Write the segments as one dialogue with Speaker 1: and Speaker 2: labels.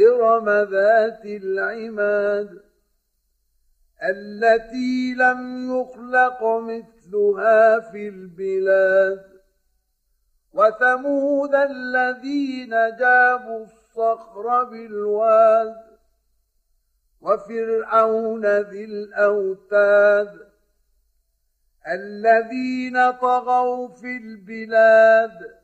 Speaker 1: إرم ذات العماد التي لم يخلق مثلها في البلاد وثمود الذين جابوا الصخر بالواد وفرعون ذي الأوتاد الذين طغوا في البلاد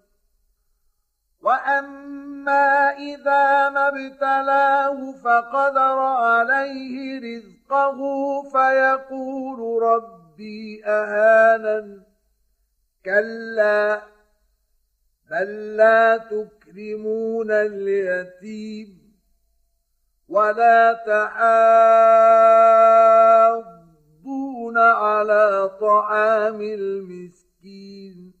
Speaker 1: واما اذا ما ابتلاه فقدر عليه رزقه فيقول ربي اهانن كلا بل لا تكرمون اليتيم ولا تحاضون على طعام المسكين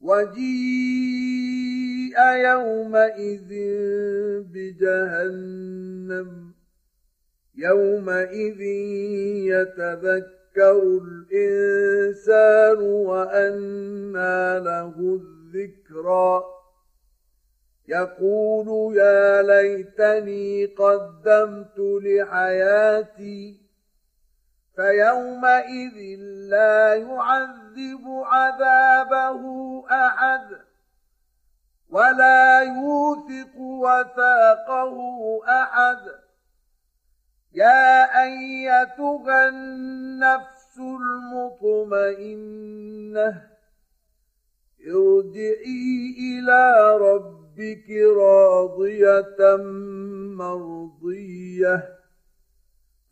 Speaker 1: وجيء يومئذ بجهنم يومئذ يتذكر الإنسان وأنى له الذكرى يقول يا ليتني قدمت لحياتي فيومئذ لا يعذب عذابه أحد ولا يوثق وثاقه أحد. يا أيتها النفس المطمئنة ارجعي إلى ربك راضية مرضية.